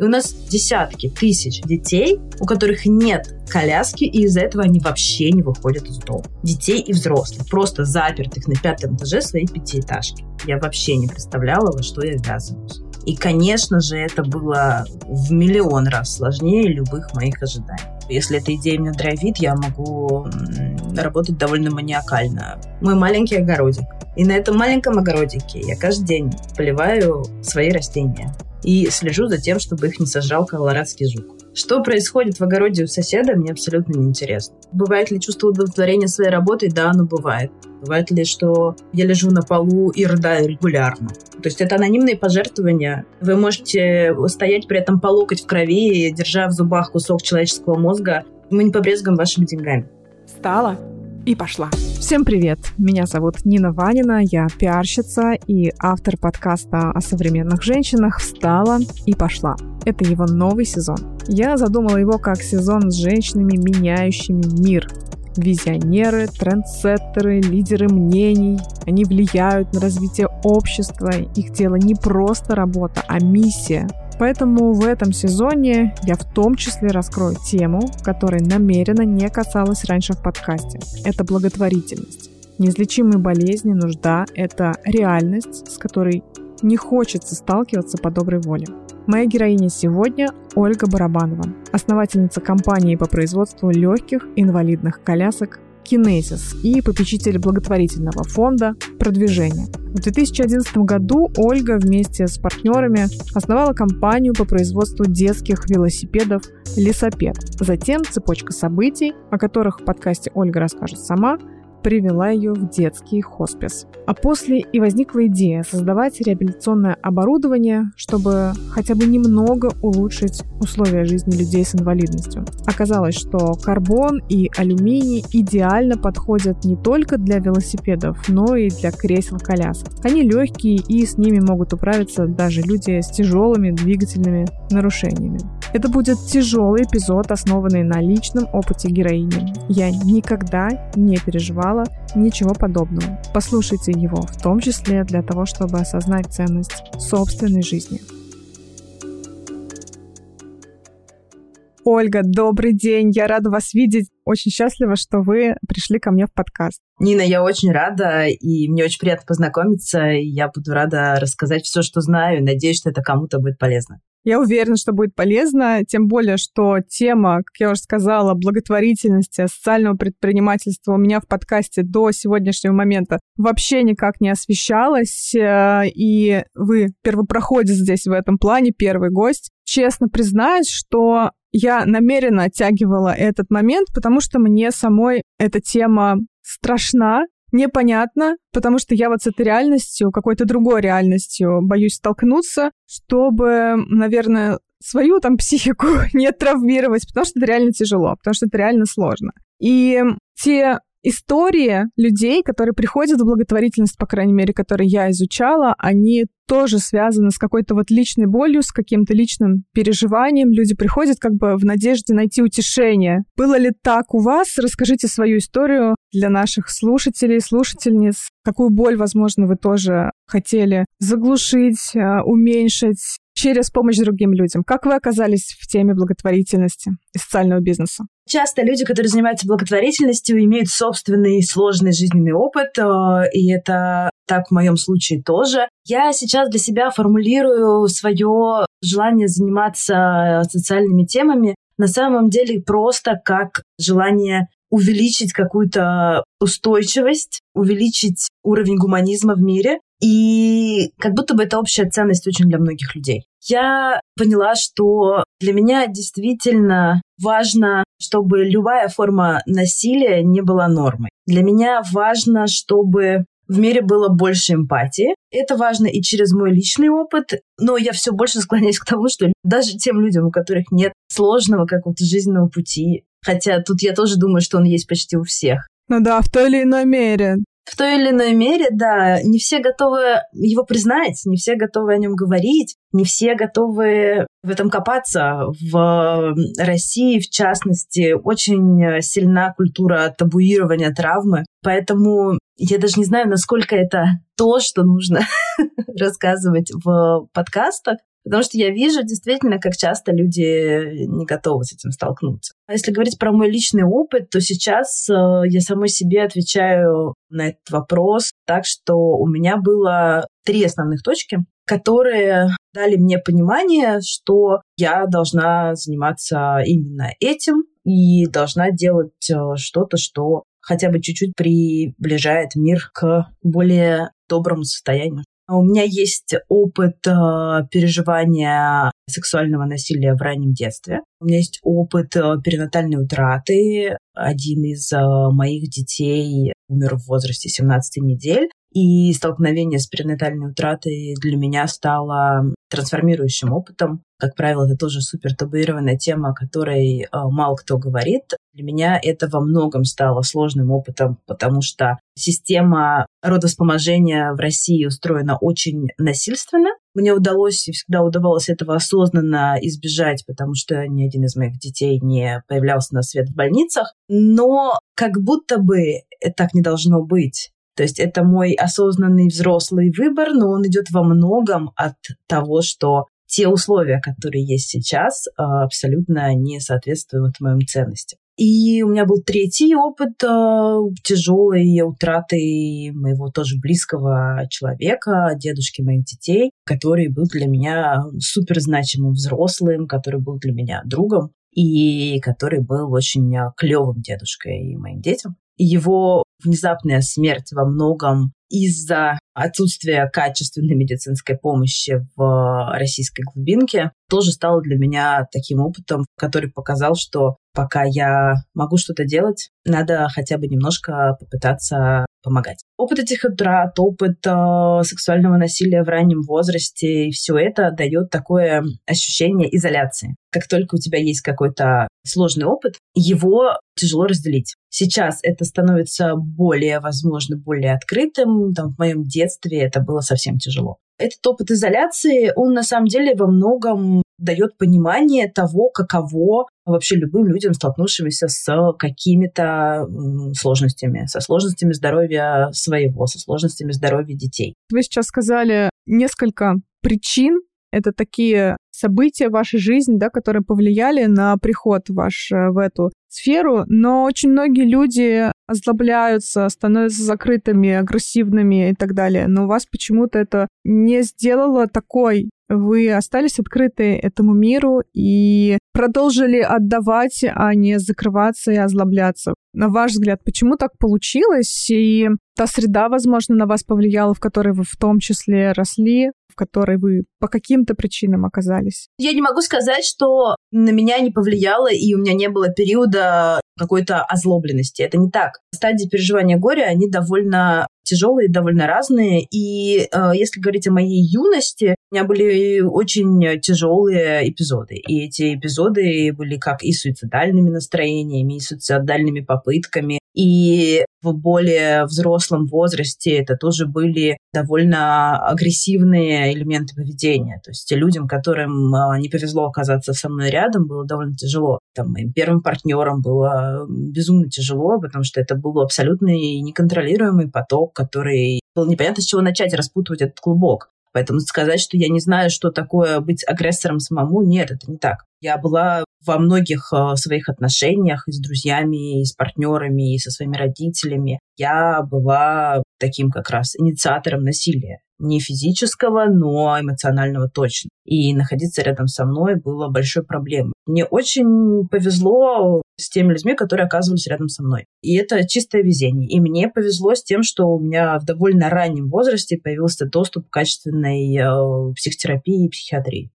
И у нас десятки тысяч детей, у которых нет коляски, и из-за этого они вообще не выходят из дома. Детей и взрослых, просто запертых на пятом этаже своей пятиэтажки. Я вообще не представляла, во что я ввязываюсь. И, конечно же, это было в миллион раз сложнее любых моих ожиданий. Если эта идея меня драйвит, я могу работать довольно маниакально. Мой маленький огородик. И на этом маленьком огородике я каждый день поливаю свои растения и слежу за тем, чтобы их не сожрал колорадский жук. Что происходит в огороде у соседа, мне абсолютно не интересно. Бывает ли чувство удовлетворения своей работой? Да, оно бывает. Бывает ли, что я лежу на полу и рыдаю регулярно? То есть это анонимные пожертвования. Вы можете стоять при этом по локоть в крови, держа в зубах кусок человеческого мозга. Мы не побрезгуем вашими деньгами. Стало и пошла. Всем привет! Меня зовут Нина Ванина, я пиарщица и автор подкаста о современных женщинах «Встала и пошла». Это его новый сезон. Я задумала его как сезон с женщинами, меняющими мир. Визионеры, трендсеттеры, лидеры мнений. Они влияют на развитие общества. Их дело не просто работа, а миссия. Поэтому в этом сезоне я в том числе раскрою тему, которой намеренно не касалась раньше в подкасте. Это благотворительность. Неизлечимые болезни, нужда – это реальность, с которой не хочется сталкиваться по доброй воле. Моя героиня сегодня – Ольга Барабанова, основательница компании по производству легких инвалидных колясок Kinesis и попечитель благотворительного фонда «Продвижение». В 2011 году Ольга вместе с партнерами основала компанию по производству детских велосипедов «Лесопед». Затем цепочка событий, о которых в подкасте Ольга расскажет сама – привела ее в детский хоспис. А после и возникла идея создавать реабилитационное оборудование, чтобы хотя бы немного улучшить условия жизни людей с инвалидностью. Оказалось, что карбон и алюминий идеально подходят не только для велосипедов, но и для кресел-колясок. Они легкие и с ними могут управиться даже люди с тяжелыми двигательными нарушениями. Это будет тяжелый эпизод, основанный на личном опыте героини. Я никогда не переживала ничего подобного. Послушайте его, в том числе для того, чтобы осознать ценность собственной жизни. Ольга, добрый день, я рада вас видеть. Очень счастлива, что вы пришли ко мне в подкаст. Нина, я очень рада, и мне очень приятно познакомиться, я буду рада рассказать все, что знаю, надеюсь, что это кому-то будет полезно. Я уверена, что будет полезно, тем более, что тема, как я уже сказала, благотворительности, социального предпринимательства у меня в подкасте до сегодняшнего момента вообще никак не освещалась, э, и вы первопроходец здесь в этом плане, первый гость. Честно признаюсь, что я намеренно оттягивала этот момент, потому что мне самой эта тема страшна, непонятно, потому что я вот с этой реальностью, какой-то другой реальностью боюсь столкнуться, чтобы, наверное, свою там психику не травмировать, потому что это реально тяжело, потому что это реально сложно. И те истории людей, которые приходят в благотворительность, по крайней мере, которые я изучала, они тоже связаны с какой-то вот личной болью, с каким-то личным переживанием. Люди приходят как бы в надежде найти утешение. Было ли так у вас? Расскажите свою историю для наших слушателей, слушательниц. Какую боль, возможно, вы тоже хотели заглушить, э, уменьшить через помощь другим людям. Как вы оказались в теме благотворительности и социального бизнеса? Часто люди, которые занимаются благотворительностью, имеют собственный сложный жизненный опыт, э, и это так в моем случае тоже. Я сейчас для себя формулирую свое желание заниматься социальными темами на самом деле просто как желание увеличить какую-то устойчивость, увеличить уровень гуманизма в мире. И как будто бы это общая ценность очень для многих людей. Я поняла, что для меня действительно важно, чтобы любая форма насилия не была нормой. Для меня важно, чтобы в мире было больше эмпатии. Это важно и через мой личный опыт, но я все больше склоняюсь к тому, что даже тем людям, у которых нет сложного какого-то жизненного пути, хотя тут я тоже думаю, что он есть почти у всех. Ну да, в той или иной мере в той или иной мере, да, не все готовы его признать, не все готовы о нем говорить, не все готовы в этом копаться. В России, в частности, очень сильна культура табуирования травмы, поэтому я даже не знаю, насколько это то, что нужно рассказывать в подкастах. Потому что я вижу действительно, как часто люди не готовы с этим столкнуться. А если говорить про мой личный опыт, то сейчас э, я самой себе отвечаю на этот вопрос так, что у меня было три основных точки, которые дали мне понимание, что я должна заниматься именно этим и должна делать э, что-то, что хотя бы чуть-чуть приближает мир к более доброму состоянию. У меня есть опыт э, переживания сексуального насилия в раннем детстве. У меня есть опыт э, перинатальной утраты. Один из э, моих детей умер в возрасте 17 недель. И столкновение с перинатальной утратой для меня стало трансформирующим опытом. Как правило, это тоже супер табуированная тема, о которой э, мало кто говорит. Для меня это во многом стало сложным опытом, потому что система родовспоможения в России устроена очень насильственно. Мне удалось и всегда удавалось этого осознанно избежать, потому что ни один из моих детей не появлялся на свет в больницах. Но как будто бы так не должно быть. То есть это мой осознанный взрослый выбор, но он идет во многом от того, что те условия, которые есть сейчас, а, абсолютно не соответствуют моим ценностям. И у меня был третий опыт э, тяжелой утраты моего тоже близкого человека, дедушки моих детей, который был для меня супер значимым взрослым, который был для меня другом и который был очень клевым дедушкой моим детям его внезапная смерть во многом из-за отсутствия качественной медицинской помощи в российской глубинке тоже стало для меня таким опытом, который показал, что пока я могу что-то делать, надо хотя бы немножко попытаться помогать. Опыт этих утрат, опыт э, сексуального насилия в раннем возрасте, все это дает такое ощущение изоляции. Как только у тебя есть какой-то сложный опыт, его тяжело разделить. Сейчас это становится более, возможно, более открытым. Там, в моем детстве это было совсем тяжело. Этот опыт изоляции, он на самом деле во многом дает понимание того, каково вообще любым людям, столкнувшимся с какими-то сложностями, со сложностями здоровья своего, со сложностями здоровья детей. Вы сейчас сказали несколько причин, это такие события в вашей жизни, да, которые повлияли на приход ваш э, в эту сферу, но очень многие люди озлобляются, становятся закрытыми, агрессивными и так далее. Но у вас почему-то это не сделало такой вы остались открыты этому миру и продолжили отдавать, а не закрываться и озлобляться. На ваш взгляд, почему так получилось? И та среда, возможно, на вас повлияла, в которой вы в том числе росли, в которой вы по каким-то причинам оказались? Я не могу сказать, что на меня не повлияло, и у меня не было периода какой-то озлобленности. Это не так. Стадии переживания горя, они довольно тяжелые, довольно разные. И э, если говорить о моей юности, у меня были очень тяжелые эпизоды. И эти эпизоды были как и суицидальными настроениями, и суицидальными попытками. И в более взрослом возрасте это тоже были довольно агрессивные элементы поведения. То есть людям, которым э, не повезло оказаться со мной рядом, было довольно тяжело. Там, моим первым партнером было безумно тяжело, потому что это был абсолютный неконтролируемый поток, который было непонятно, с чего начать распутывать этот клубок. Поэтому сказать, что я не знаю, что такое быть агрессором самому, нет, это не так. Я была во многих э, своих отношениях и с друзьями, и с партнерами, и со своими родителями. Я была таким как раз инициатором насилия. Не физического, но эмоционального точно. И находиться рядом со мной было большой проблемой. Мне очень повезло с теми людьми, которые оказывались рядом со мной. И это чистое везение. И мне повезло с тем, что у меня в довольно раннем возрасте появился доступ к качественной э, психотерапии и психиатрии.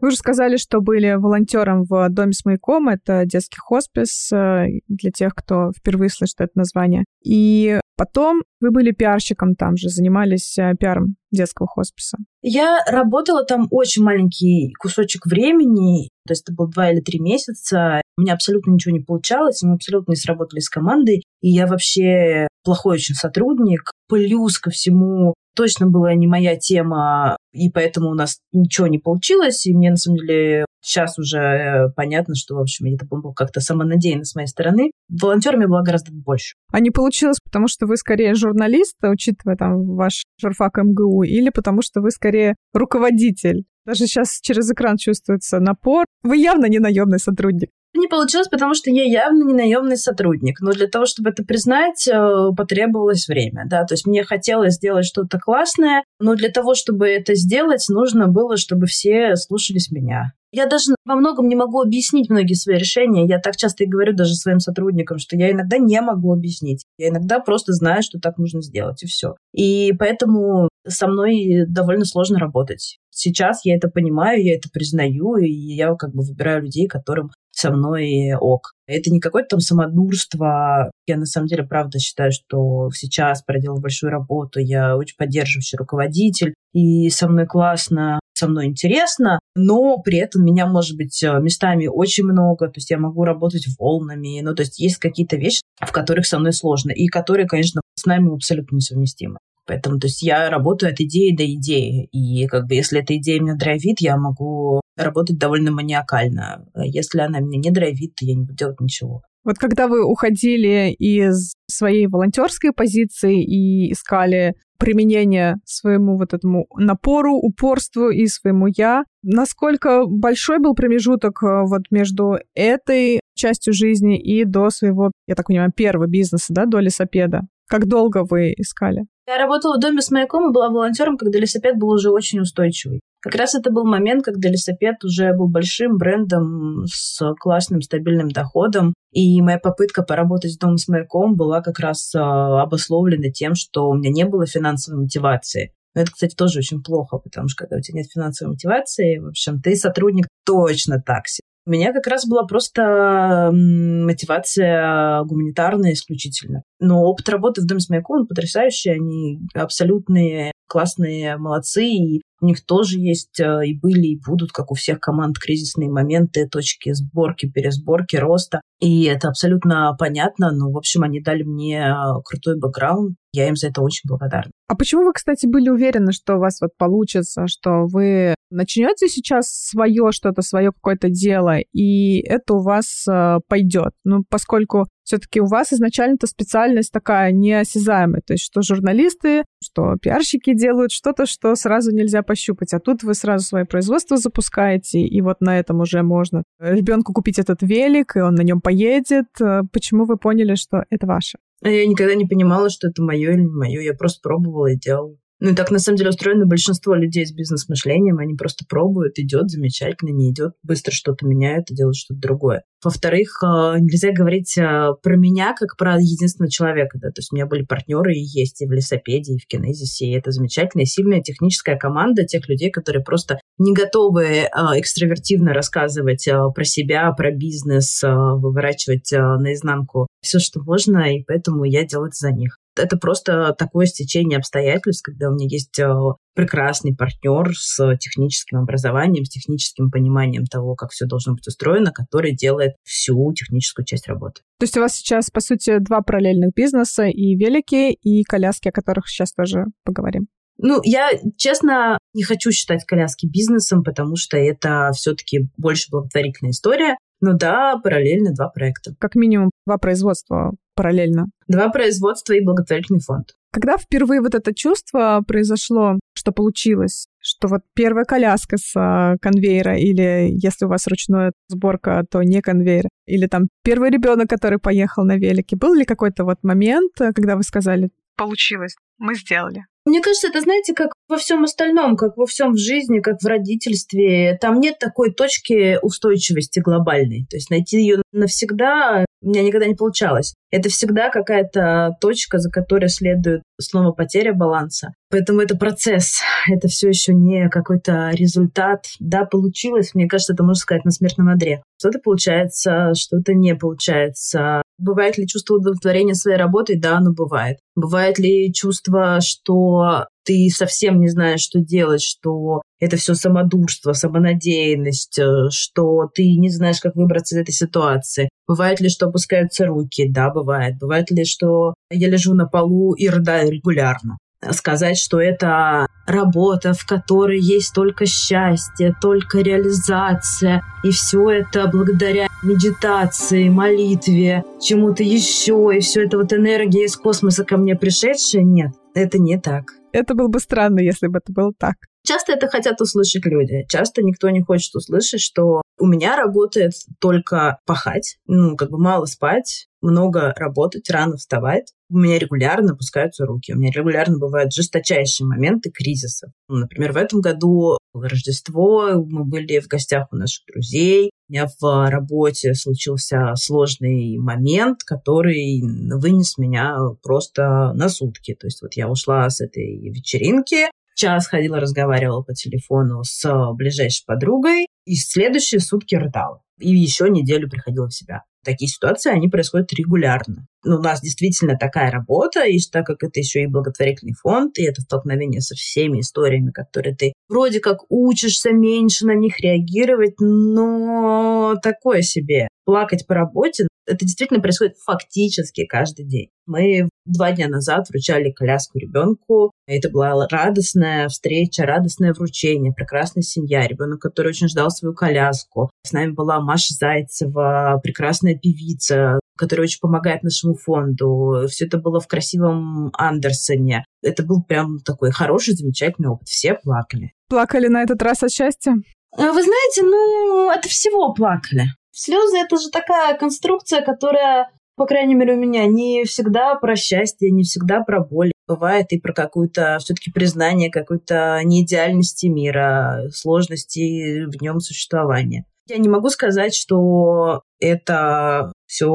Вы уже сказали, что были волонтером в Доме с маяком. Это детский хоспис э, для тех, кто впервые слышит это название. И потом вы были пиарщиком там же, занимались э, пиаром детского хосписа. Я работала там очень маленький кусочек времени, то есть это было два или три месяца. У меня абсолютно ничего не получалось, мы абсолютно не сработали с командой, и я вообще плохой очень сотрудник. Плюс ко всему, точно была не моя тема, и поэтому у нас ничего не получилось. И мне, на самом деле, сейчас уже э, понятно, что, в общем, это было как-то самонадеянно с моей стороны. Волонтерами было гораздо больше. А не получилось, потому что вы скорее журналист, учитывая там ваш журфак МГУ, или потому что вы скорее руководитель? Даже сейчас через экран чувствуется напор. Вы явно не наемный сотрудник. Не получилось, потому что я явно не наемный сотрудник. Но для того, чтобы это признать, э, потребовалось время. Да? То есть мне хотелось сделать что-то классное, но для того, чтобы это сделать, нужно было, чтобы все слушались меня. Я даже во многом не могу объяснить многие свои решения. Я так часто и говорю даже своим сотрудникам, что я иногда не могу объяснить. Я иногда просто знаю, что так нужно сделать, и все. И поэтому со мной довольно сложно работать. Сейчас я это понимаю, я это признаю, и я как бы выбираю людей, которым со мной ок. Это не какое-то там самодурство. Я на самом деле правда считаю, что сейчас, проделав большую работу, я очень поддерживающий руководитель, и со мной классно, со мной интересно, но при этом меня может быть местами очень много, то есть я могу работать волнами, ну то есть есть какие-то вещи, в которых со мной сложно, и которые, конечно, с нами абсолютно несовместимы. Поэтому, то есть я работаю от идеи до идеи. И как бы если эта идея меня драйвит, я могу работать довольно маниакально. Если она меня не драйвит, то я не буду делать ничего. Вот когда вы уходили из своей волонтерской позиции и искали применение своему вот этому напору, упорству и своему я, насколько большой был промежуток э, вот между этой частью жизни и до своего, я так понимаю, первого бизнеса, да, до лесопеда? Как долго вы искали? Я работала в доме с маяком и была волонтером, когда лесопед был уже очень устойчивый. Как раз это был момент, когда лесопед уже был большим брендом с классным стабильным доходом. И моя попытка поработать в доме с маяком была как раз а, обусловлена тем, что у меня не было финансовой мотивации. Но это, кстати, тоже очень плохо, потому что когда у тебя нет финансовой мотивации, в общем, ты сотрудник точно так себе. У меня как раз была просто мотивация гуманитарная исключительно. Но опыт работы в Доме с маяком, он потрясающий. Они абсолютные классные молодцы, и у них тоже есть э, и были, и будут, как у всех команд, кризисные моменты, точки сборки, пересборки, роста. И это абсолютно понятно, но, в общем, они дали мне э, крутой бэкграунд. Я им за это очень благодарна. А почему вы, кстати, были уверены, что у вас вот получится, что вы начнете сейчас свое что-то, свое какое-то дело, и это у вас э, пойдет? Ну, поскольку все-таки у вас изначально-то специальность такая неосязаемая, то есть что журналисты, что пиарщики делают что-то, что сразу нельзя пощупать, а тут вы сразу свое производство запускаете, и вот на этом уже можно ребенку купить этот велик, и он на нем поедет. Почему вы поняли, что это ваше? Я никогда не понимала, что это мое или не мое. Я просто пробовала и делала. Ну и так на самом деле устроено большинство людей с бизнес-мышлением. Они просто пробуют, идет замечательно, не идет, быстро что-то меняют и делают что-то другое. Во-вторых, э, нельзя говорить э, про меня как про единственного человека. Да? То есть у меня были партнеры и есть и в лесопедии, и в кинезисе. И это замечательная, сильная техническая команда тех людей, которые просто не готовы э, экстравертивно рассказывать про себя, про бизнес, выворачивать наизнанку все, что можно, и поэтому я делаю это за них. Это просто такое стечение обстоятельств, когда у меня есть э, прекрасный партнер с техническим образованием, с техническим пониманием того, как все должно быть устроено, который делает всю техническую часть работы. То есть у вас сейчас, по сути, два параллельных бизнеса, и велики, и коляски, о которых сейчас тоже поговорим. Ну, я, честно, не хочу считать коляски бизнесом, потому что это все-таки больше благотворительная история. Ну да, параллельно два проекта. Как минимум два производства параллельно. Два производства и благотворительный фонд. Когда впервые вот это чувство произошло, что получилось, что вот первая коляска с а, конвейера, или если у вас ручная сборка, то не конвейер, или там первый ребенок, который поехал на велике, был ли какой-то вот момент, когда вы сказали, получилось, мы сделали? Мне кажется, это, знаете, как во всем остальном, как во всем в жизни, как в родительстве. Там нет такой точки устойчивости глобальной. То есть найти ее навсегда у меня никогда не получалось. Это всегда какая-то точка, за которой следует снова потеря баланса. Поэтому это процесс, это все еще не какой-то результат. Да, получилось, мне кажется, это можно сказать на смертном одре. Что-то получается, что-то не получается. Бывает ли чувство удовлетворения своей работой? Да, оно бывает. Бывает ли чувство, что ты совсем не знаешь, что делать, что это все самодурство, самонадеянность, э, что ты не знаешь, как выбраться из этой ситуации. Бывает ли, что опускаются руки? Да, бывает. Бывает ли, что я лежу на полу и рыдаю регулярно? Сказать, что это работа, в которой есть только счастье, только реализация, и все это благодаря медитации, молитве, чему-то еще, и все это вот энергия из космоса ко мне пришедшая, нет, это не так. Это было бы странно, если бы это было так. Часто это хотят услышать люди. Часто никто не хочет услышать, что у меня работает только пахать, ну, как бы мало спать, много работать, рано вставать. У меня регулярно опускаются руки. У меня регулярно бывают жесточайшие моменты кризиса. Ну, например, в этом году было Рождество, мы были в гостях у наших друзей. У меня в работе случился сложный момент, который вынес меня просто на сутки. То есть вот я ушла с этой вечеринки, час ходила, разговаривала по телефону с ближайшей подругой, и следующие сутки рыдала. И еще неделю приходила в себя. Такие ситуации, они происходят регулярно. Но у нас действительно такая работа, и так как это еще и благотворительный фонд, и это столкновение со всеми историями, которые ты вроде как учишься меньше на них реагировать, но такое себе. Плакать по работе, это действительно происходит фактически каждый день. Мы два дня назад вручали коляску ребенку. Это была радостная встреча, радостное вручение, прекрасная семья, ребенок, который очень ждал свою коляску. С нами была Маша Зайцева, прекрасная певица, которая очень помогает нашему фонду. Все это было в красивом Андерсоне. Это был прям такой хороший, замечательный опыт. Все плакали. Плакали на этот раз от счастья? А вы знаете, ну, это всего плакали. Слезы — это же такая конструкция, которая, по крайней мере, у меня не всегда про счастье, не всегда про боль. Бывает и про какое-то все-таки признание какой-то неидеальности мира, сложности в нем существования. Я не могу сказать, что это все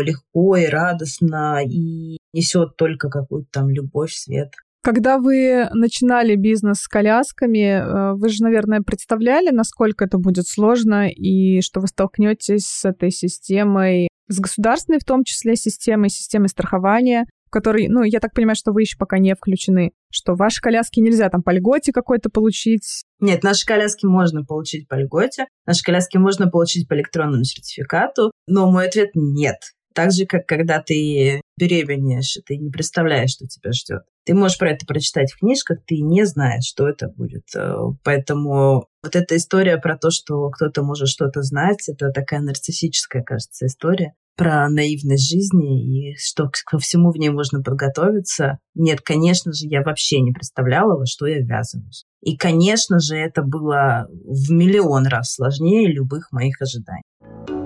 легко и радостно и несет только какую-то там любовь, свет. Когда вы начинали бизнес с колясками, э, вы же, наверное, представляли, насколько это будет сложно и что вы столкнетесь с этой системой, с государственной в том числе системой, системой страхования, в которой, ну, я так понимаю, что вы еще пока не включены, что ваши коляски нельзя там по льготе какой-то получить. Нет, наши коляски можно получить по льготе, наши коляски можно получить по электронному сертификату, но мой ответ нет. Так же, как когда ты беременеешь, ты не представляешь, что тебя ждет. Ты можешь про это прочитать в книжках, ты не знаешь, что это будет. Э, поэтому вот эта история про то, что кто-то может что-то знать, это такая нарциссическая, кажется, история про наивность жизни и что ко всему в ней можно подготовиться. Нет, конечно же, я вообще не представляла, во что я ввязываюсь. И, конечно же, это было в миллион раз сложнее любых моих ожиданий.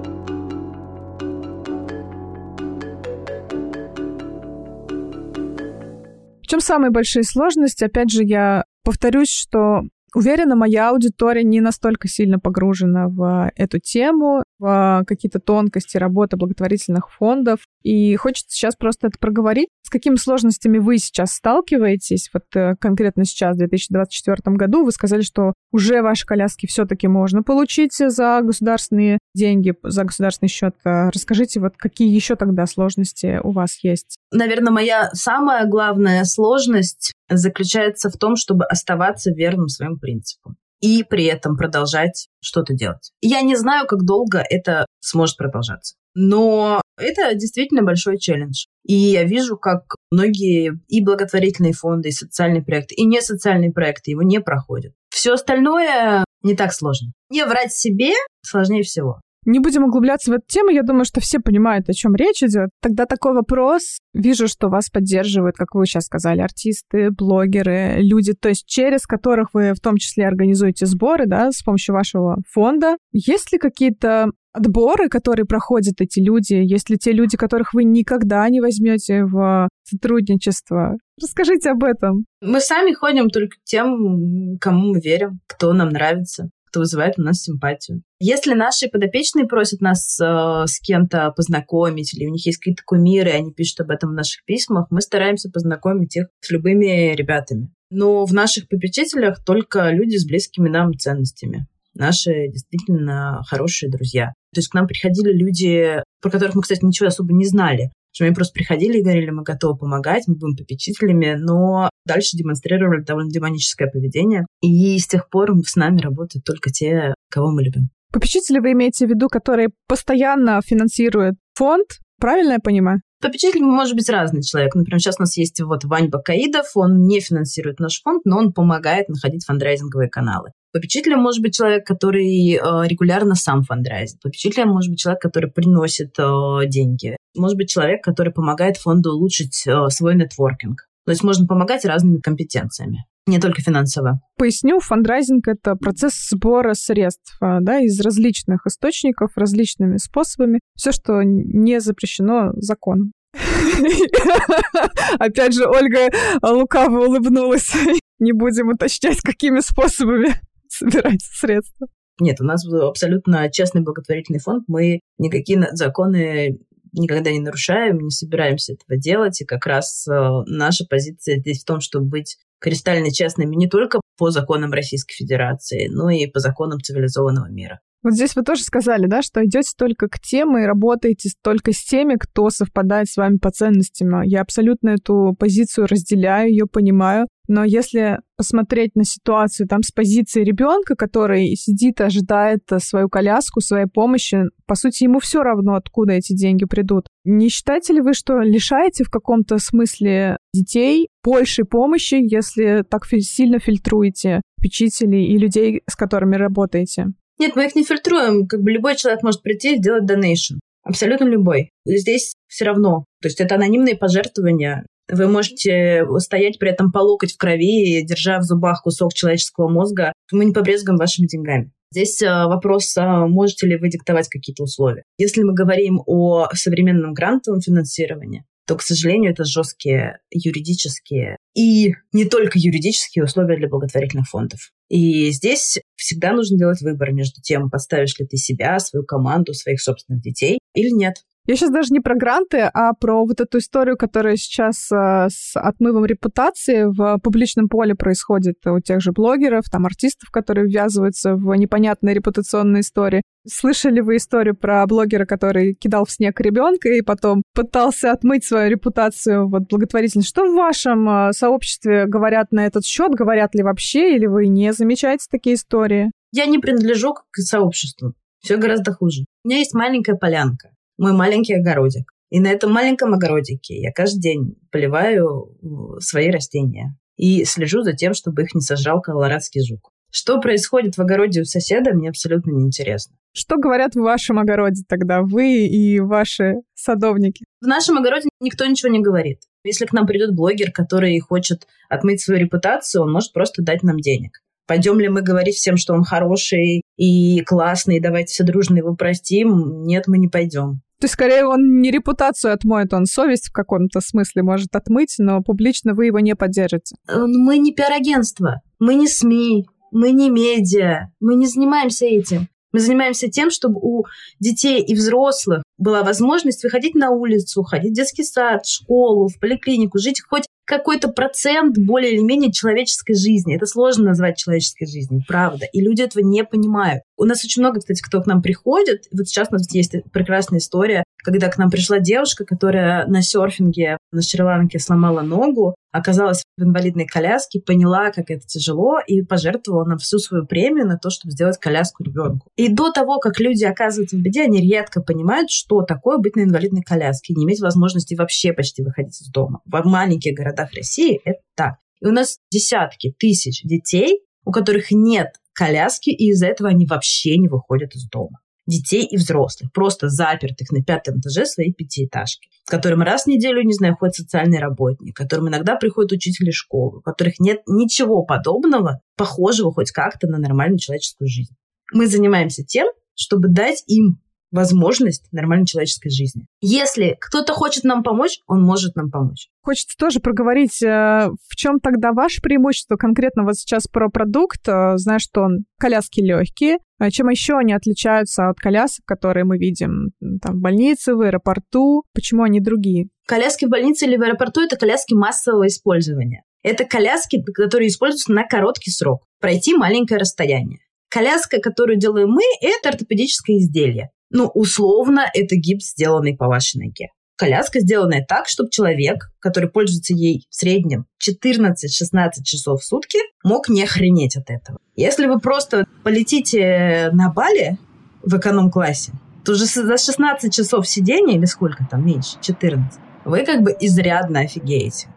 В чем самые большие сложности? Опять же, я повторюсь, что Уверена, моя аудитория не настолько сильно погружена в эту тему, в какие-то тонкости работы благотворительных фондов. И хочется сейчас просто это проговорить. С какими сложностями вы сейчас сталкиваетесь? Вот э, конкретно сейчас, в 2024 году, вы сказали, что уже ваши коляски все-таки можно получить за государственные деньги, за государственный счет. Э, расскажите, вот какие еще тогда сложности у вас есть? Наверное, моя самая главная сложность заключается в том, чтобы оставаться верным своим принципам и при этом продолжать что-то делать. Я не знаю, как долго это сможет продолжаться. Но это действительно большой челлендж. И я вижу, как многие и благотворительные фонды, и социальные проекты, и не социальные проекты его не проходят. Все остальное не так сложно. Не врать себе сложнее всего. Не будем углубляться в эту тему, я думаю, что все понимают, о чем речь идет. Тогда такой вопрос. Вижу, что вас поддерживают, как вы сейчас сказали, артисты, блогеры, люди, то есть через которых вы в том числе организуете сборы, да, с помощью вашего фонда. Есть ли какие-то отборы, которые проходят эти люди? Есть ли те люди, которых вы никогда не возьмете в сотрудничество? Расскажите об этом. Мы сами ходим только тем, кому мы верим, кто нам нравится кто вызывает у нас симпатию. Если наши подопечные просят нас э, с кем-то познакомить, или у них есть какие-то кумиры, и они пишут об этом в наших письмах, мы стараемся познакомить их с любыми ребятами. Но в наших попечителях только люди с близкими нам ценностями. наши действительно хорошие друзья. То есть к нам приходили люди, про которых мы, кстати, ничего особо не знали. Что они просто приходили и говорили, мы готовы помогать, мы будем попечителями, но дальше демонстрировали довольно демоническое поведение. И с тех пор с нами работают только те, кого мы любим. Попечители вы имеете в виду, которые постоянно финансируют фонд, правильно я понимаю? Попечитель может быть разный человек. Например, сейчас у нас есть вот Вань Бакаидов, он не финансирует наш фонд, но он помогает находить фандрайзинговые каналы. Попечителем может быть человек, который э, регулярно сам фандрайзит. Попечителем может быть человек, который приносит э, деньги. Может быть человек, который помогает фонду улучшить э, свой нетворкинг. То есть можно помогать разными компетенциями не только финансово. Поясню, фандрайзинг — это процесс сбора средств да, из различных источников, различными способами. Все, что не запрещено законом. Опять же, Ольга лукаво улыбнулась. Не будем уточнять, какими способами собирать средства. Нет, у нас абсолютно честный благотворительный фонд. Мы никакие законы никогда не нарушаем, не собираемся этого делать. И как раз э, наша позиция здесь в том, чтобы быть кристально честными не только по законам Российской Федерации, но и по законам цивилизованного мира. Вот здесь вы тоже сказали, да, что идете только к тем и работаете только с теми, кто совпадает с вами по ценностям. Я абсолютно эту позицию разделяю, ее понимаю. Но если посмотреть на ситуацию там с позиции ребенка, который сидит ожидает свою коляску, своей помощи, по сути, ему все равно, откуда эти деньги придут. Не считаете ли вы, что лишаете в каком-то смысле детей большей помощи, если так сильно фильтруете печителей и людей, с которыми работаете? Нет, мы их не фильтруем. Как бы любой человек может прийти и сделать донейшн. Абсолютно любой. Здесь все равно. То есть это анонимные пожертвования. Вы можете стоять при этом по локоть в крови, держа в зубах кусок человеческого мозга. Мы не побрезгуем вашими деньгами. Здесь э, вопрос, а можете ли вы диктовать какие-то условия. Если мы говорим о современном грантовом финансировании, то, к сожалению, это жесткие юридические и не только юридические условия для благотворительных фондов. И здесь всегда нужно делать выбор между тем, подставишь ли ты себя, свою команду, своих собственных детей или нет. Я сейчас даже не про гранты, а про вот эту историю, которая сейчас э, с отмывом репутации в публичном поле происходит у тех же блогеров, там артистов, которые ввязываются в непонятные репутационные истории. Слышали вы историю про блогера, который кидал в снег ребенка и потом пытался отмыть свою репутацию вот благотворительно? Что в вашем э, сообществе говорят на этот счет? Говорят ли вообще, или вы не замечаете такие истории? Я не принадлежу к сообществу. Все гораздо хуже. У меня есть маленькая полянка мой маленький огородик. И на этом маленьком огородике я каждый день поливаю свои растения и слежу за тем, чтобы их не сожрал колорадский жук. Что происходит в огороде у соседа, мне абсолютно неинтересно. Что говорят в вашем огороде тогда, вы и ваши садовники? В нашем огороде никто ничего не говорит. Если к нам придет блогер, который хочет отмыть свою репутацию, он может просто дать нам денег. Пойдем ли мы говорить всем, что он хороший и классный, давайте все дружно его простим? Нет, мы не пойдем. То есть, скорее, он не репутацию отмоет, он совесть в каком-то смысле может отмыть, но публично вы его не поддержите. Э, мы не пиар-агентство, мы не СМИ, мы не медиа, мы не занимаемся этим. Мы занимаемся тем, чтобы у детей и взрослых была возможность выходить на улицу, ходить в детский сад, в школу, в поликлинику, жить хоть какой-то процент более или менее человеческой жизни. Это сложно назвать человеческой жизнью, правда. И люди этого не понимают. У нас очень много, кстати, кто к нам приходит. Вот сейчас у нас есть прекрасная история, когда к нам пришла девушка, которая на серфинге на Шри-Ланке сломала ногу, оказалась в инвалидной коляске, поняла, как это тяжело, и пожертвовала на всю свою премию на то, чтобы сделать коляску ребенку. И до того, как люди оказываются в беде, они редко понимают, что такое быть на инвалидной коляске, не иметь возможности вообще почти выходить из дома. В маленьких городах России это так. И у нас десятки тысяч детей, у которых нет коляски, и из-за этого они вообще не выходят из дома детей и взрослых, просто запертых на пятом этаже своей пятиэтажки, в которым раз в неделю, не знаю, ходит социальный работник, которым иногда приходят учители школы, у которых нет ничего подобного, похожего хоть как-то на нормальную человеческую жизнь. Мы занимаемся тем, чтобы дать им возможность нормальной человеческой жизни. Если кто-то хочет нам помочь, он может нам помочь. Хочется тоже проговорить, э, в чем тогда ваше преимущество конкретно вот сейчас про продукт. Э, знаешь, что он коляски легкие. А чем еще они отличаются от колясок, которые мы видим там, в больнице, в аэропорту? Почему они другие? Коляски в больнице или в аэропорту – это коляски массового использования. Это коляски, которые используются на короткий срок. Пройти маленькое расстояние. Коляска, которую делаем мы, это ортопедическое изделие. Ну, условно, это гипс, сделанный по вашей ноге. Коляска сделанная так, чтобы человек, который пользуется ей в среднем 14-16 часов в сутки, мог не охренеть от этого. Если вы просто полетите на Бали в эконом-классе, то уже за 16 часов сидения, или сколько там, меньше, 14, вы как бы изрядно офигеете.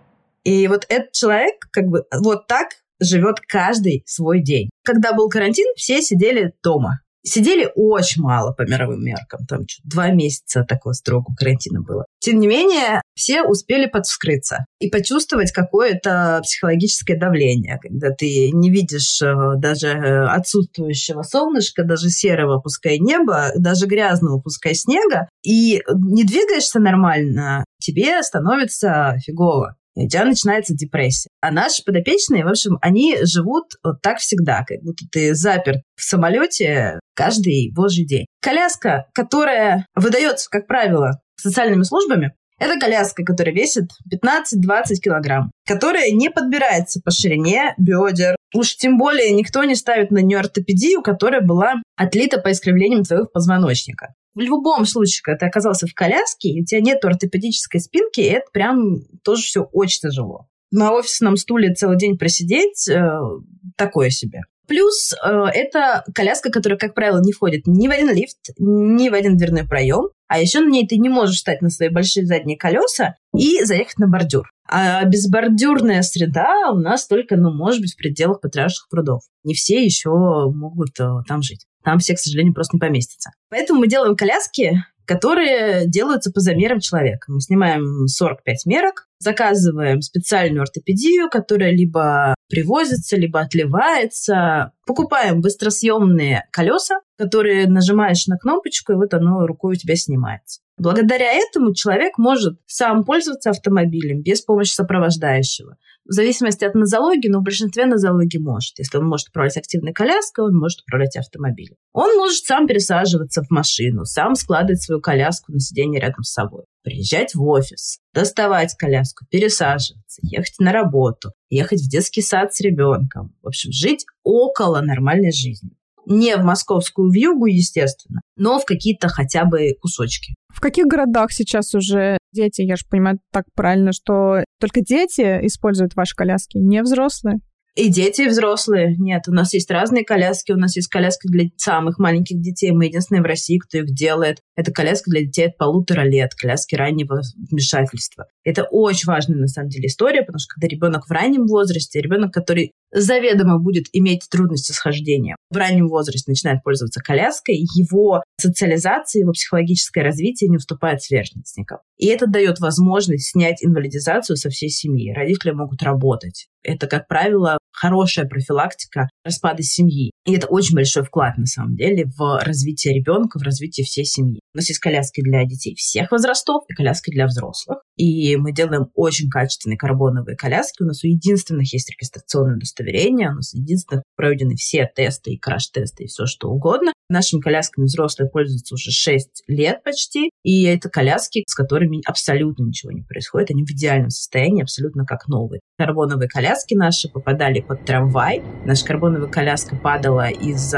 И вот этот человек как бы вот так живет каждый свой день. Когда был карантин, все сидели дома. Сидели очень мало по мировым меркам. Там два месяца такого строгого карантина было. Тем не менее, все успели подвскрыться и почувствовать какое-то психологическое давление, когда ты не видишь э, даже отсутствующего солнышка, даже серого, пускай неба, даже грязного, пускай снега, и не двигаешься нормально, тебе становится фигово у тебя начинается депрессия. А наши подопечные, в общем, они живут вот так всегда, как будто ты заперт в самолете каждый божий день. Коляска, которая выдается, как правило, социальными службами, это коляска, которая весит 15-20 килограмм, которая не подбирается по ширине бедер. Уж тем более никто не ставит на нее ортопедию, которая была отлита по искривлениям твоего позвоночника. В любом случае, когда ты оказался в коляске, и у тебя нет ортопедической спинки, это прям тоже все очень тяжело. На офисном стуле целый день просидеть э, такое себе. Плюс э, это коляска, которая, как правило, не входит ни в один лифт, ни в один дверной проем. А еще на ней ты не можешь встать на свои большие задние колеса и заехать на бордюр. А безбордюрная среда у нас только, ну, может быть, в пределах патриарших прудов. Не все еще могут э, там жить. Там все, к сожалению, просто не поместятся. Поэтому мы делаем коляски, которые делаются по замерам человека. Мы снимаем 45 мерок, заказываем специальную ортопедию, которая либо привозится, либо отливается. Покупаем быстросъемные колеса, которые нажимаешь на кнопочку, и вот оно рукой у тебя снимается. Благодаря этому человек может сам пользоваться автомобилем без помощи сопровождающего. В зависимости от нозологии, но в большинстве нозологии может. Если он может управлять активной коляской, он может управлять автомобилем. Он может сам пересаживаться в машину, сам складывать свою коляску на сиденье рядом с собой, приезжать в офис, доставать коляску, пересаживаться, ехать на работу, ехать в детский сад с ребенком. В общем, жить около нормальной жизни. Не в московскую вьюгу, естественно, но в какие-то хотя бы кусочки. В каких городах сейчас уже дети, я же понимаю так правильно, что только дети используют ваши коляски, не взрослые? И дети, и взрослые. Нет, у нас есть разные коляски. У нас есть коляски для самых маленьких детей. Мы единственные в России, кто их делает. Это коляска для детей от полутора лет, коляски раннего вмешательства. Это очень важная, на самом деле, история, потому что когда ребенок в раннем возрасте, ребенок, который заведомо будет иметь трудности с хождением, в раннем возрасте начинает пользоваться коляской, его социализация, его психологическое развитие не уступает сверстникам. И это дает возможность снять инвалидизацию со всей семьи. Родители могут работать. Это, как правило, хорошая профилактика распада семьи. И это очень большой вклад, на самом деле, в развитие ребенка, в развитие всей семьи. У нас есть коляски для детей всех возрастов и коляски для взрослых. И мы делаем очень качественные карбоновые коляски. У нас у единственных есть регистрационное удостоверение, у нас единственных пройдены все тесты и краш-тесты и все что угодно. Нашими колясками взрослые пользуются уже 6 лет почти. И это коляски, с которыми абсолютно ничего не происходит. Они в идеальном состоянии, абсолютно как новые. Карбоновые коляски наши попадали под трамвай. Наша карбоновая коляска падала из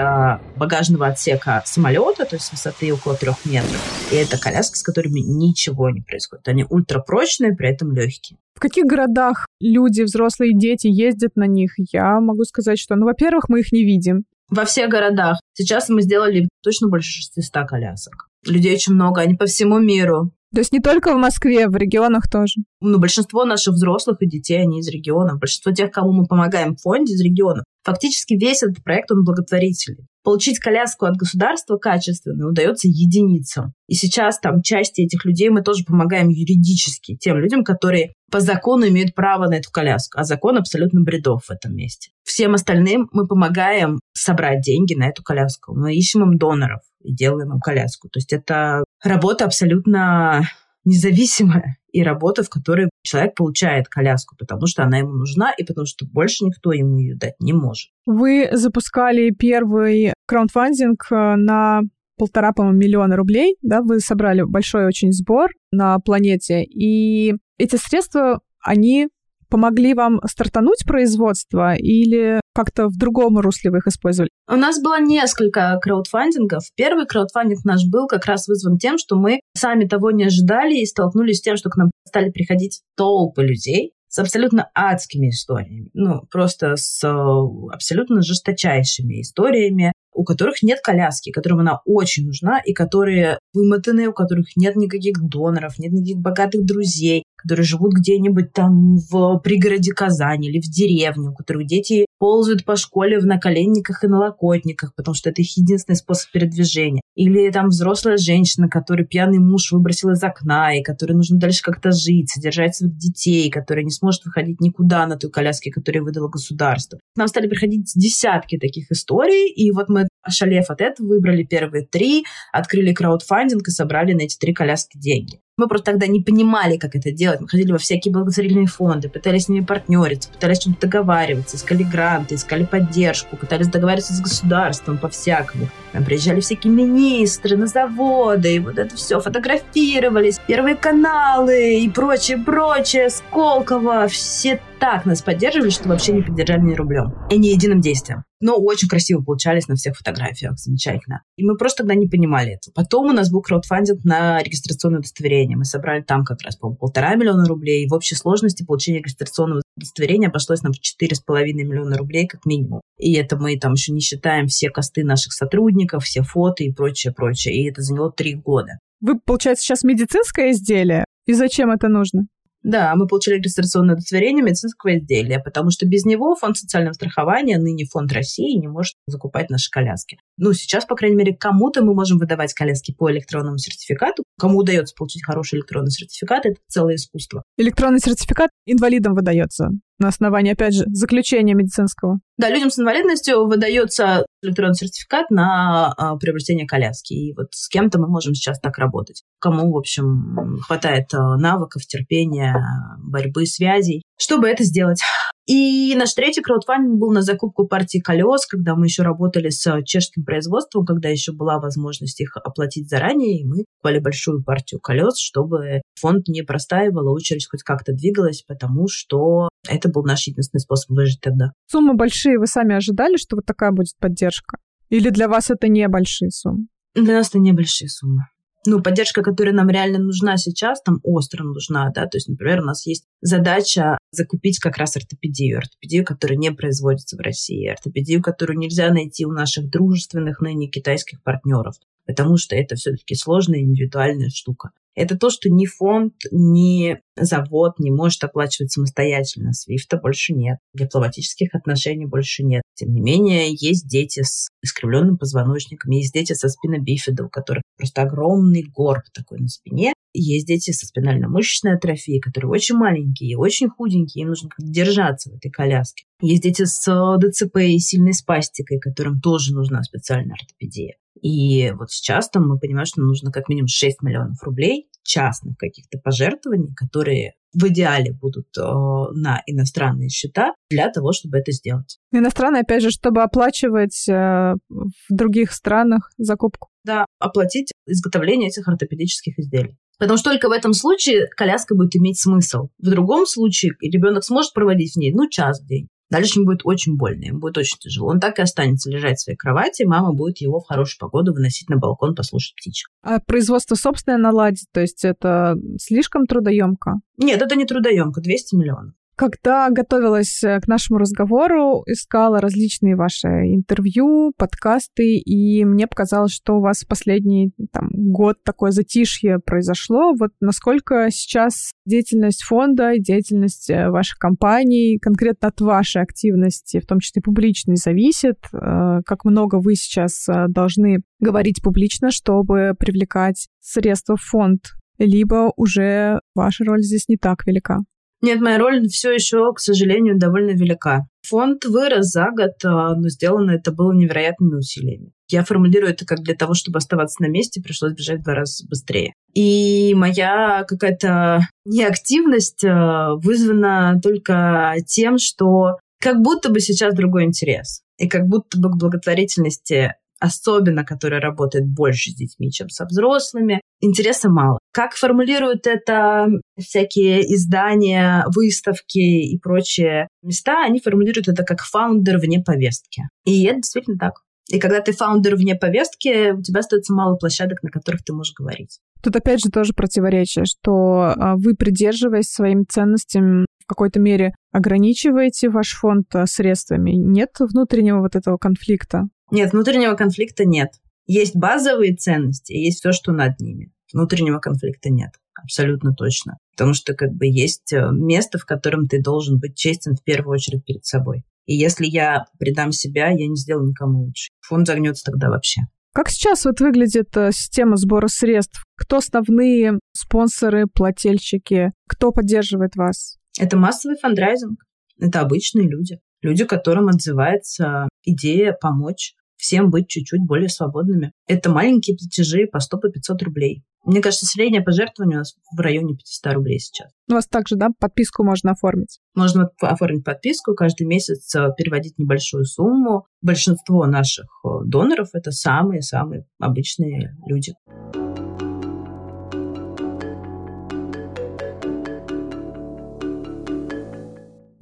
багажного отсека самолета, то есть с высоты около трех метров. И это коляски, с которыми ничего не происходит. Они ультрапрочные, при этом легкие. В каких городах люди, взрослые дети ездят на них? Я могу сказать, что, ну, во-первых, мы их не видим. Во всех городах. Сейчас мы сделали точно больше 600 колясок. Людей очень много, они по всему миру. То есть не только в Москве, в регионах тоже? Ну, большинство наших взрослых и детей, они из регионов. Большинство тех, кому мы помогаем в фонде, из регионов. Фактически весь этот проект, он благотворительный. Получить коляску от государства качественную удается единицам. И сейчас там части этих людей мы тоже помогаем юридически тем людям, которые по закону имеют право на эту коляску, а закон абсолютно бредов в этом месте. Всем остальным мы помогаем собрать деньги на эту коляску. Мы ищем им доноров и делаем им коляску. То есть это работа абсолютно независимая и работа, в которой человек получает коляску, потому что она ему нужна и потому что больше никто ему ее дать не может. Вы запускали первый краундфандинг э, на полтора, по-моему, миллиона рублей, да, вы собрали большой очень сбор на планете, и эти средства, они помогли вам стартануть производство или как-то в другом русле вы их использовали? У нас было несколько краудфандингов. Первый краудфандинг наш был как раз вызван тем, что мы сами того не ожидали и столкнулись с тем, что к нам стали приходить толпы людей, с абсолютно адскими историями. Ну, просто с э, абсолютно жесточайшими историями у которых нет коляски, которым она очень нужна, и которые вымотаны, у которых нет никаких доноров, нет никаких богатых друзей, которые живут где-нибудь там в пригороде Казани или в деревне, у которых дети ползают по школе в наколенниках и налокотниках, потому что это их единственный способ передвижения. Или там взрослая женщина, которой пьяный муж выбросил из окна, и которой нужно дальше как-то жить, содержать своих детей, которая не сможет выходить никуда на той коляске, которую выдало государство. К нам стали приходить десятки таких историй, и вот мы ошалев от этого, выбрали первые три, открыли краудфандинг и собрали на эти три коляски деньги. Мы просто тогда не понимали, как это делать. Мы ходили во всякие благотворительные фонды, пытались с ними партнериться, пытались что-то договариваться, искали гранты, искали поддержку, пытались договариваться с государством по-всякому. Там приезжали всякие министры на заводы, и вот это все, фотографировались, первые каналы и прочее, прочее, Сколково, все так нас поддерживали, что вообще не поддержали ни рублем и ни единым действием. Но очень красиво получались на всех фотографиях, замечательно. И мы просто тогда не понимали это. Потом у нас был краудфандинг на регистрационное удостоверение. Мы собрали там как раз, по полтора миллиона рублей. В общей сложности получение регистрационного удостоверения обошлось нам в четыре с половиной миллиона рублей как минимум. И это мы там еще не считаем все косты наших сотрудников, все фото и прочее, прочее. И это заняло три года. Вы, получается, сейчас медицинское изделие? И зачем это нужно? Да, мы получили регистрационное удостоверение медицинского изделия, потому что без него фонд социального страхования, ныне фонд России, не может закупать наши коляски. Ну, сейчас, по крайней мере, кому-то мы можем выдавать коляски по электронному сертификату. Кому удается получить хороший электронный сертификат, это целое искусство. Электронный сертификат инвалидам выдается на основании, опять же, заключения медицинского. Да, людям с инвалидностью выдается электронный сертификат на а, приобретение коляски. И вот с кем-то мы можем сейчас так работать. Кому, в общем, хватает а, навыков, терпения, борьбы, связей, чтобы это сделать. И наш третий краудфандинг был на закупку партии колес, когда мы еще работали с чешским производством, когда еще была возможность их оплатить заранее, и мы купили большую партию колес, чтобы фонд не простаивал, а очередь хоть как-то двигалась, потому что это был наш единственный способ выжить тогда. Суммы большие. Вы сами ожидали, что вот такая будет поддержка? Или для вас это небольшие суммы? Для нас это небольшие суммы ну, поддержка, которая нам реально нужна сейчас, там остро нужна, да, то есть, например, у нас есть задача закупить как раз ортопедию, ортопедию, которая не производится в России, ортопедию, которую нельзя найти у наших дружественных ныне китайских партнеров, потому что это все-таки сложная индивидуальная штука. Это то, что ни фонд, ни завод не может оплачивать самостоятельно. Свифта больше нет. Дипломатических отношений больше нет. Тем не менее, есть дети с искривленным позвоночником, есть дети со спинобифида, у которых просто огромный горб такой на спине. Есть дети со спинально-мышечной атрофией, которые очень маленькие и очень худенькие, им нужно держаться в этой коляске. Есть дети с э, ДЦП и сильной спастикой, которым тоже нужна специальная ортопедия. И вот сейчас там мы понимаем, что нужно как минимум 6 миллионов рублей частных каких-то пожертвований, которые в идеале будут э, на иностранные счета для того, чтобы это сделать. Иностранные, опять же, чтобы оплачивать э, в других странах закупку. Да, оплатить изготовление этих ортопедических изделий. Потому что только в этом случае коляска будет иметь смысл. В другом случае ребенок сможет проводить в ней, ну, час в день. Дальше ему будет очень больно, ему будет очень тяжело. Он так и останется лежать в своей кровати, мама будет его в хорошую погоду выносить на балкон, послушать птичек. А производство собственное наладить, то есть это слишком трудоемко? Нет, это не трудоемко, 200 миллионов. Когда готовилась э, к нашему разговору, искала различные ваши интервью, подкасты, и мне показалось, что у вас последний там, год такое затишье произошло. Вот насколько сейчас деятельность фонда, деятельность э, ваших компаний, конкретно от вашей активности, в том числе публичной, зависит? Э, как много вы сейчас должны говорить публично, чтобы привлекать средства в фонд? Либо уже ваша роль здесь не так велика? Нет, моя роль все еще, к сожалению, довольно велика. Фонд вырос за год, а, но сделано это было невероятными усилиями. Я формулирую это как для того, чтобы оставаться на месте, пришлось бежать в два раза быстрее. И моя какая-то неактивность а, вызвана только тем, что как будто бы сейчас другой интерес. И как будто бы к благотворительности особенно который работает больше с детьми, чем со взрослыми, интереса мало. Как формулируют это всякие издания, выставки и прочие места, они формулируют это как фаундер вне повестки. И это действительно так. И когда ты фаундер вне повестки, у тебя остается мало площадок, на которых ты можешь говорить. Тут опять же тоже противоречие, что а, вы, придерживаясь своим ценностям, в какой-то мере ограничиваете ваш фонд а, средствами. Нет внутреннего вот этого конфликта? Нет, внутреннего конфликта нет. Есть базовые ценности, есть все, что над ними. Внутреннего конфликта нет. Абсолютно точно. Потому что как бы есть э, место, в котором ты должен быть честен в первую очередь перед собой. И если я предам себя, я не сделаю никому лучше. Фонд загнется тогда вообще. Как сейчас вот выглядит э, система сбора средств? Кто основные спонсоры, плательщики? Кто поддерживает вас? Это массовый фандрайзинг. Это обычные люди. Люди, которым отзывается идея помочь всем быть чуть-чуть более свободными. Это маленькие платежи по 100 по 500 рублей. Мне кажется, среднее пожертвование у нас в районе 500 рублей сейчас. У вас также, да, подписку можно оформить? Можно оформить подписку, каждый месяц э, переводить небольшую сумму. Большинство наших э, доноров — это самые-самые обычные люди.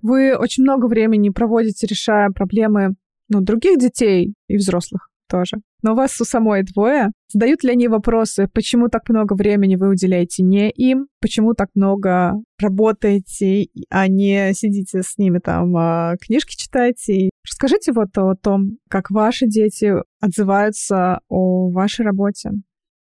Вы очень много времени проводите, решая проблемы ну, других детей и взрослых тоже. Но у вас у самой двое. Задают ли они вопросы, почему так много времени вы уделяете не им, почему так много работаете, а не сидите с ними там, а книжки читаете? Расскажите вот о том, как ваши дети отзываются о вашей работе.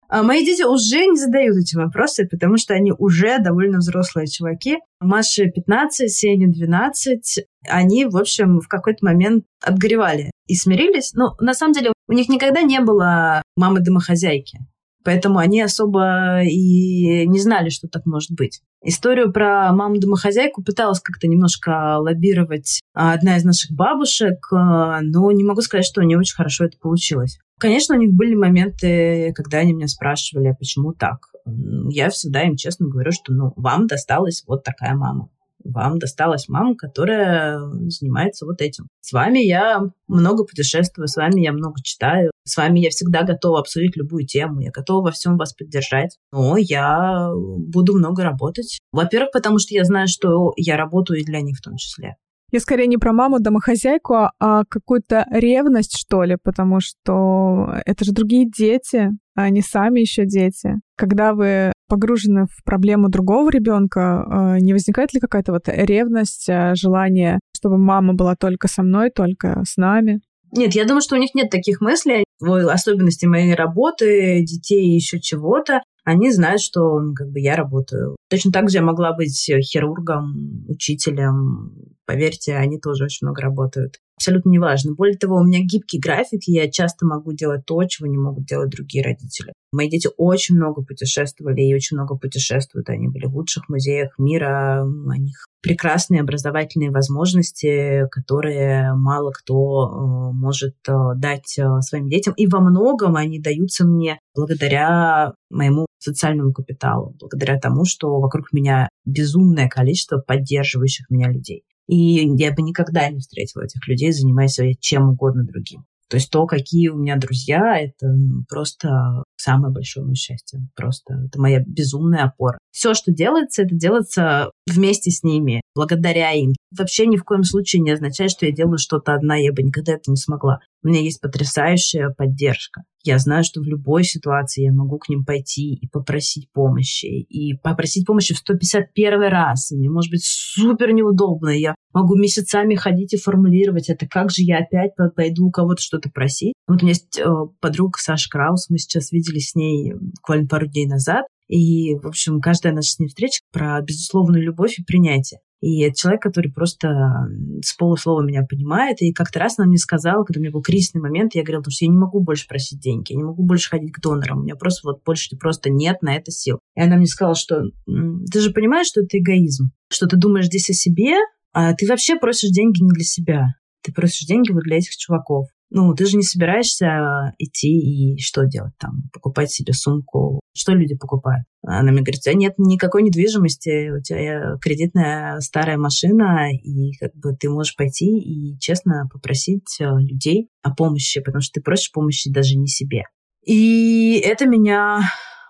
А мои дети уже не задают эти вопросы, потому что они уже довольно взрослые чуваки. Маше 15, Сене 12. Они, в общем, в какой-то момент отгоревали и смирились. Но на самом деле у них никогда не было мамы-домохозяйки. Поэтому они особо и не знали, что так может быть. Историю про маму-домохозяйку пыталась как-то немножко лоббировать одна из наших бабушек, но не могу сказать, что не очень хорошо это получилось. Конечно, у них были моменты, когда они меня спрашивали, а почему так. Я всегда им честно говорю, что ну, вам досталась вот такая мама вам досталась мама, которая занимается вот этим. С вами я много путешествую, с вами я много читаю, с вами я всегда готова обсудить любую тему, я готова во всем вас поддержать, но я буду много работать. Во-первых, потому что я знаю, что я работаю и для них в том числе. Я скорее не про маму, домохозяйку, а какую-то ревность, что ли, потому что это же другие дети, а они сами еще дети. Когда вы погружены в проблему другого ребенка, э, не возникает ли какая-то вот ревность, э, желание, чтобы мама была только со мной, только с нами? Нет, я думаю, что у них нет таких мыслей. В особенности моей работы, детей и еще чего-то. Они знают, что как бы я работаю. Точно так же я могла быть хирургом, учителем. Поверьте, они тоже очень много работают абсолютно неважно. Более того, у меня гибкий график, и я часто могу делать то, чего не могут делать другие родители. Мои дети очень много путешествовали и очень много путешествуют. Они были в лучших музеях мира, у них прекрасные образовательные возможности, которые мало кто э, может э, дать э, своим детям. И во многом они даются мне благодаря моему социальному капиталу, благодаря тому, что вокруг меня безумное количество поддерживающих меня людей. И я бы никогда не встретила этих людей, занимаясь чем угодно другим. То есть то, какие у меня друзья, это просто самое большое мое счастье. Просто это моя безумная опора. Все, что делается, это делается вместе с ними, благодаря им. Вообще ни в коем случае не означает, что я делаю что-то одна, я бы никогда это не смогла. У меня есть потрясающая поддержка. Я знаю, что в любой ситуации я могу к ним пойти и попросить помощи. И попросить помощи в 151 раз. Мне может быть супер неудобно. Я могу месяцами ходить и формулировать это. Как же я опять пойду у кого-то что-то просить? Вот у меня есть э, подруга Саша Краус. Мы сейчас виделись с ней буквально пару дней назад. И, в общем, каждая наша с ней встреча про безусловную любовь и принятие. И это человек, который просто с полуслова меня понимает. И как-то раз она мне сказала, когда у меня был кризисный момент, я говорила, что я не могу больше просить деньги, я не могу больше ходить к донорам, у меня просто вот больше просто нет на это сил. И она мне сказала, что ты же понимаешь, что это эгоизм, что ты думаешь здесь о себе, а ты вообще просишь деньги не для себя. Ты просишь деньги вот для этих чуваков. Ну, ты же не собираешься идти и что делать там? Покупать себе сумку. Что люди покупают? Она мне говорит, у тебя нет никакой недвижимости, у тебя кредитная старая машина, и как бы ты можешь пойти и честно попросить э, людей о помощи, потому что ты просишь помощи даже не себе. И это меня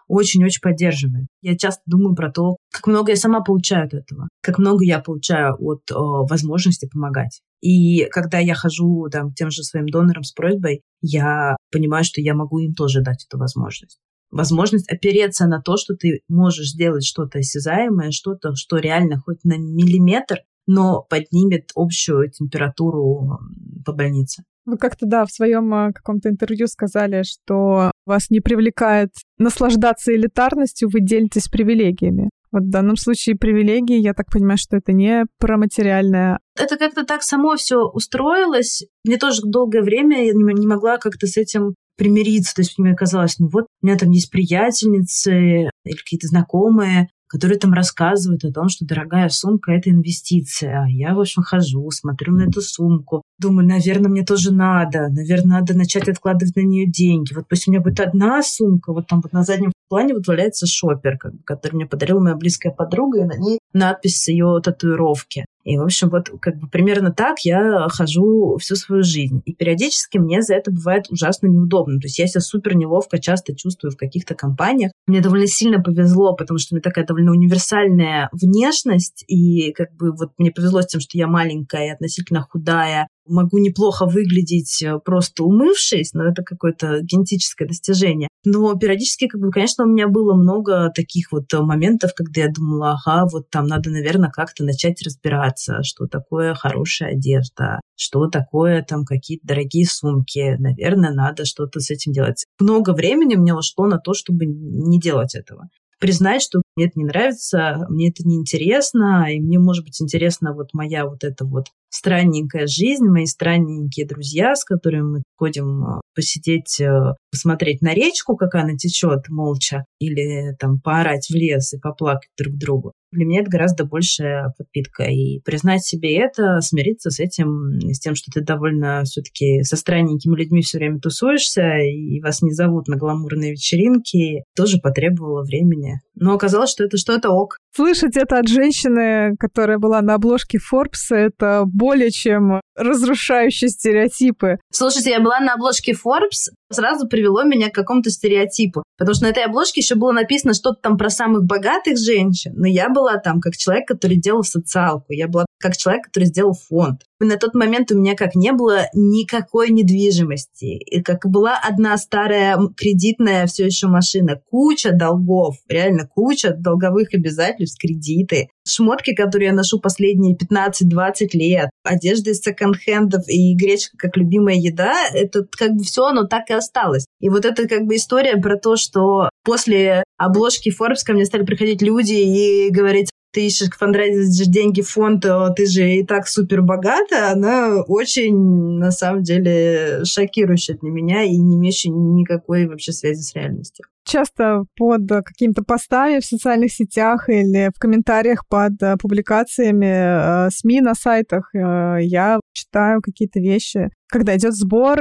очень-очень поддерживает. Я часто думаю про то, как много я сама получаю от этого, как много я получаю от о, возможности помогать. И когда я хожу там, к тем же своим донорам с просьбой, я понимаю, что я могу им тоже дать эту возможность. Возможность опереться на то, что ты можешь сделать что-то осязаемое, что-то, что реально хоть на миллиметр, но поднимет общую температуру по больнице. Вы как-то, да, в своем а, каком-то интервью сказали, что вас не привлекает наслаждаться элитарностью, вы делитесь привилегиями. Вот в данном случае привилегии, я так понимаю, что это не про материальное. Это как-то так само все устроилось. Мне тоже долгое время я не могла как-то с этим примириться. То есть мне казалось, ну вот, у меня там есть приятельницы или какие-то знакомые, которые там рассказывают о том, что дорогая сумка — это инвестиция. Я, в общем, хожу, смотрю на эту сумку, думаю, наверное, мне тоже надо, наверное, надо начать откладывать на нее деньги. Вот пусть у меня будет одна сумка, вот там вот на заднем плане вот валяется шопер, который мне подарила моя близкая подруга, и на ней надпись с ее татуировки. И, в общем, вот как бы примерно так я хожу всю свою жизнь. И периодически мне за это бывает ужасно неудобно. То есть я себя супер неловко часто чувствую в каких-то компаниях. Мне довольно сильно повезло, потому что у меня такая довольно универсальная внешность. И как бы вот мне повезло с тем, что я маленькая и относительно худая, могу неплохо выглядеть э, просто умывшись, но это какое-то генетическое достижение. Но периодически, как бы, конечно, у меня было много таких вот э, моментов, когда я думала, ага, вот там надо, наверное, как-то начать разбираться, что такое хорошая одежда, что такое там какие-то дорогие сумки. Наверное, надо что-то с этим делать. Много времени мне ушло на то, чтобы не делать этого признать, что мне это не нравится, мне это неинтересно, и мне, может быть, интересна вот моя вот эта вот странненькая жизнь, мои странненькие друзья, с которыми мы ходим э, посидеть, э, посмотреть на речку, как она течет молча, или там поорать в лес и поплакать друг другу. Для меня это гораздо большая подпитка. И признать себе это, смириться с этим, с тем, что ты довольно все-таки со странненькими людьми все время тусуешься, и вас не зовут на гламурные вечеринки, тоже потребовало времени. Но оказалось, что это что-то ок. Слышать это от женщины, которая была на обложке Forbes, это более чем разрушающие стереотипы. Слушайте, я была на обложке Forbes, сразу привело меня к какому-то стереотипу. Потому что на этой обложке еще было написано что-то там про самых богатых женщин, но я была там как человек, который делал социалку, я была как человек, который сделал фонд. На тот момент у меня как не было никакой недвижимости. И как была одна старая кредитная все еще машина, куча долгов, реально куча долговых обязательств, кредиты, шмотки, которые я ношу последние 15-20 лет, одежда из секонд-хендов и гречка как любимая еда, это как бы все, оно так и осталось. И вот это как бы история про то, что после обложки Forbes ко мне стали приходить люди и говорить, ты ищешь фандрайзишь деньги в фонд, а ты же и так супер богата, она очень, на самом деле, шокирующая для меня и не имеющая никакой вообще связи с реальностью часто под какими-то постами в социальных сетях или в комментариях под э, публикациями э, СМИ на сайтах э, я читаю какие-то вещи, когда идет сбор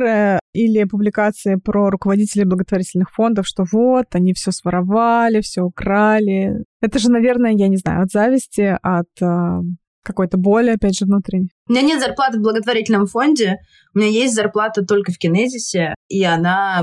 или публикации про руководителей благотворительных фондов, что вот, они все своровали, все украли. Это же, наверное, я не знаю, от зависти, от какой-то боли, опять же, внутренней. У меня нет зарплаты в благотворительном фонде, у меня есть зарплата только в Кинезисе, и она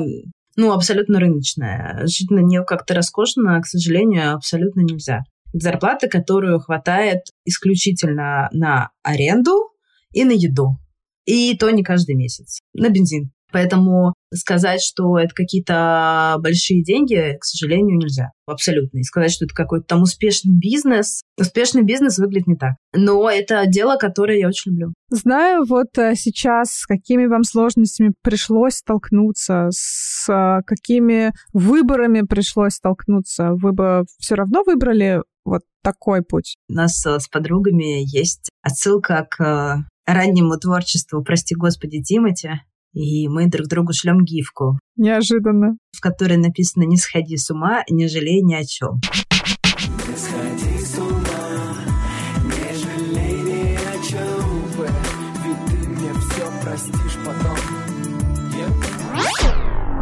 ну, абсолютно рыночная. Жить на нее как-то роскошно, к сожалению, абсолютно нельзя. Зарплата, которую хватает исключительно на аренду и на еду. И то не каждый месяц. На бензин. Поэтому сказать, что это какие-то большие деньги, к сожалению, нельзя. Абсолютно. И сказать, что это какой-то там успешный бизнес. Успешный бизнес выглядит не так. Но это дело, которое я очень люблю. Знаю вот э, сейчас, с какими вам сложностями пришлось столкнуться, с э, какими выборами пришлось столкнуться. Вы бы все равно выбрали вот такой путь? У нас э, с подругами есть отсылка к раннему творчеству, прости господи, Тимати, и мы друг другу шлем гифку. Неожиданно. В которой написано «Не сходи с ума, не жалей ни о чем».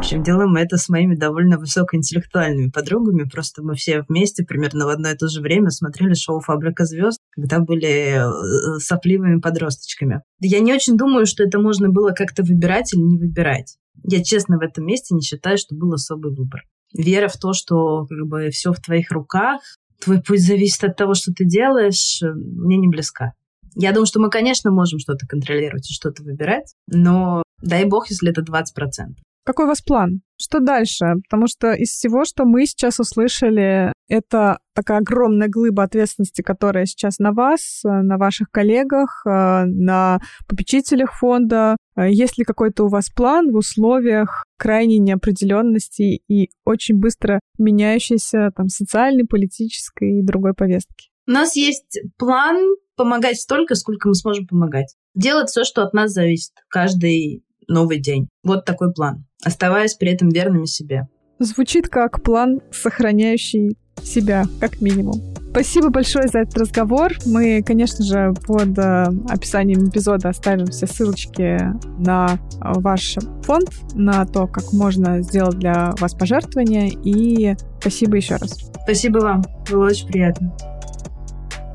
Общем, делаем мы это с моими довольно высокоинтеллектуальными подругами. Просто мы все вместе примерно в одно и то же время смотрели шоу «Фабрика звезд», когда были э, сопливыми подросточками. Я не очень думаю, что это можно было как-то выбирать или не выбирать. Я честно в этом месте не считаю, что был особый выбор. Вера в то, что как бы все в твоих руках, твой путь зависит от того, что ты делаешь, мне не близка. Я думаю, что мы, конечно, можем что-то контролировать и что-то выбирать, но дай бог, если это 20%. Какой у вас план? Что дальше? Потому что из всего, что мы сейчас услышали, это такая огромная глыба ответственности, которая сейчас на вас, на ваших коллегах, э, на попечителях фонда. Э, есть ли какой-то у вас план в условиях крайней неопределенности и очень быстро меняющейся там социальной, политической и другой повестки? У нас есть план помогать столько, сколько мы сможем помогать. Делать все, что от нас зависит. Каждый новый день. Вот такой план, оставаясь при этом верными себе. Звучит как план, сохраняющий себя, как минимум. Спасибо большое за этот разговор. Мы, конечно же, под э, описанием эпизода оставим все ссылочки на ваш фонд, на то, как можно сделать для вас пожертвования. И спасибо еще раз. Спасибо вам. Было очень приятно.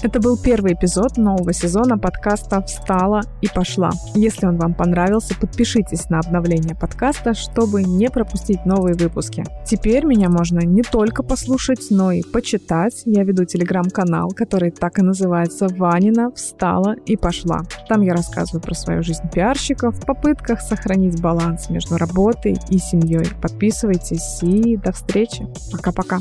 Это был первый эпизод нового сезона подкаста «Встала и пошла». Если он вам понравился, подпишитесь на обновление подкаста, чтобы не пропустить новые выпуски. Теперь меня можно не только послушать, но и почитать. Я веду телеграм-канал, который так и называется «Ванина. Встала и пошла». Там я рассказываю про свою жизнь пиарщиков в попытках сохранить баланс между работой и семьей. Подписывайтесь и до встречи. Пока-пока.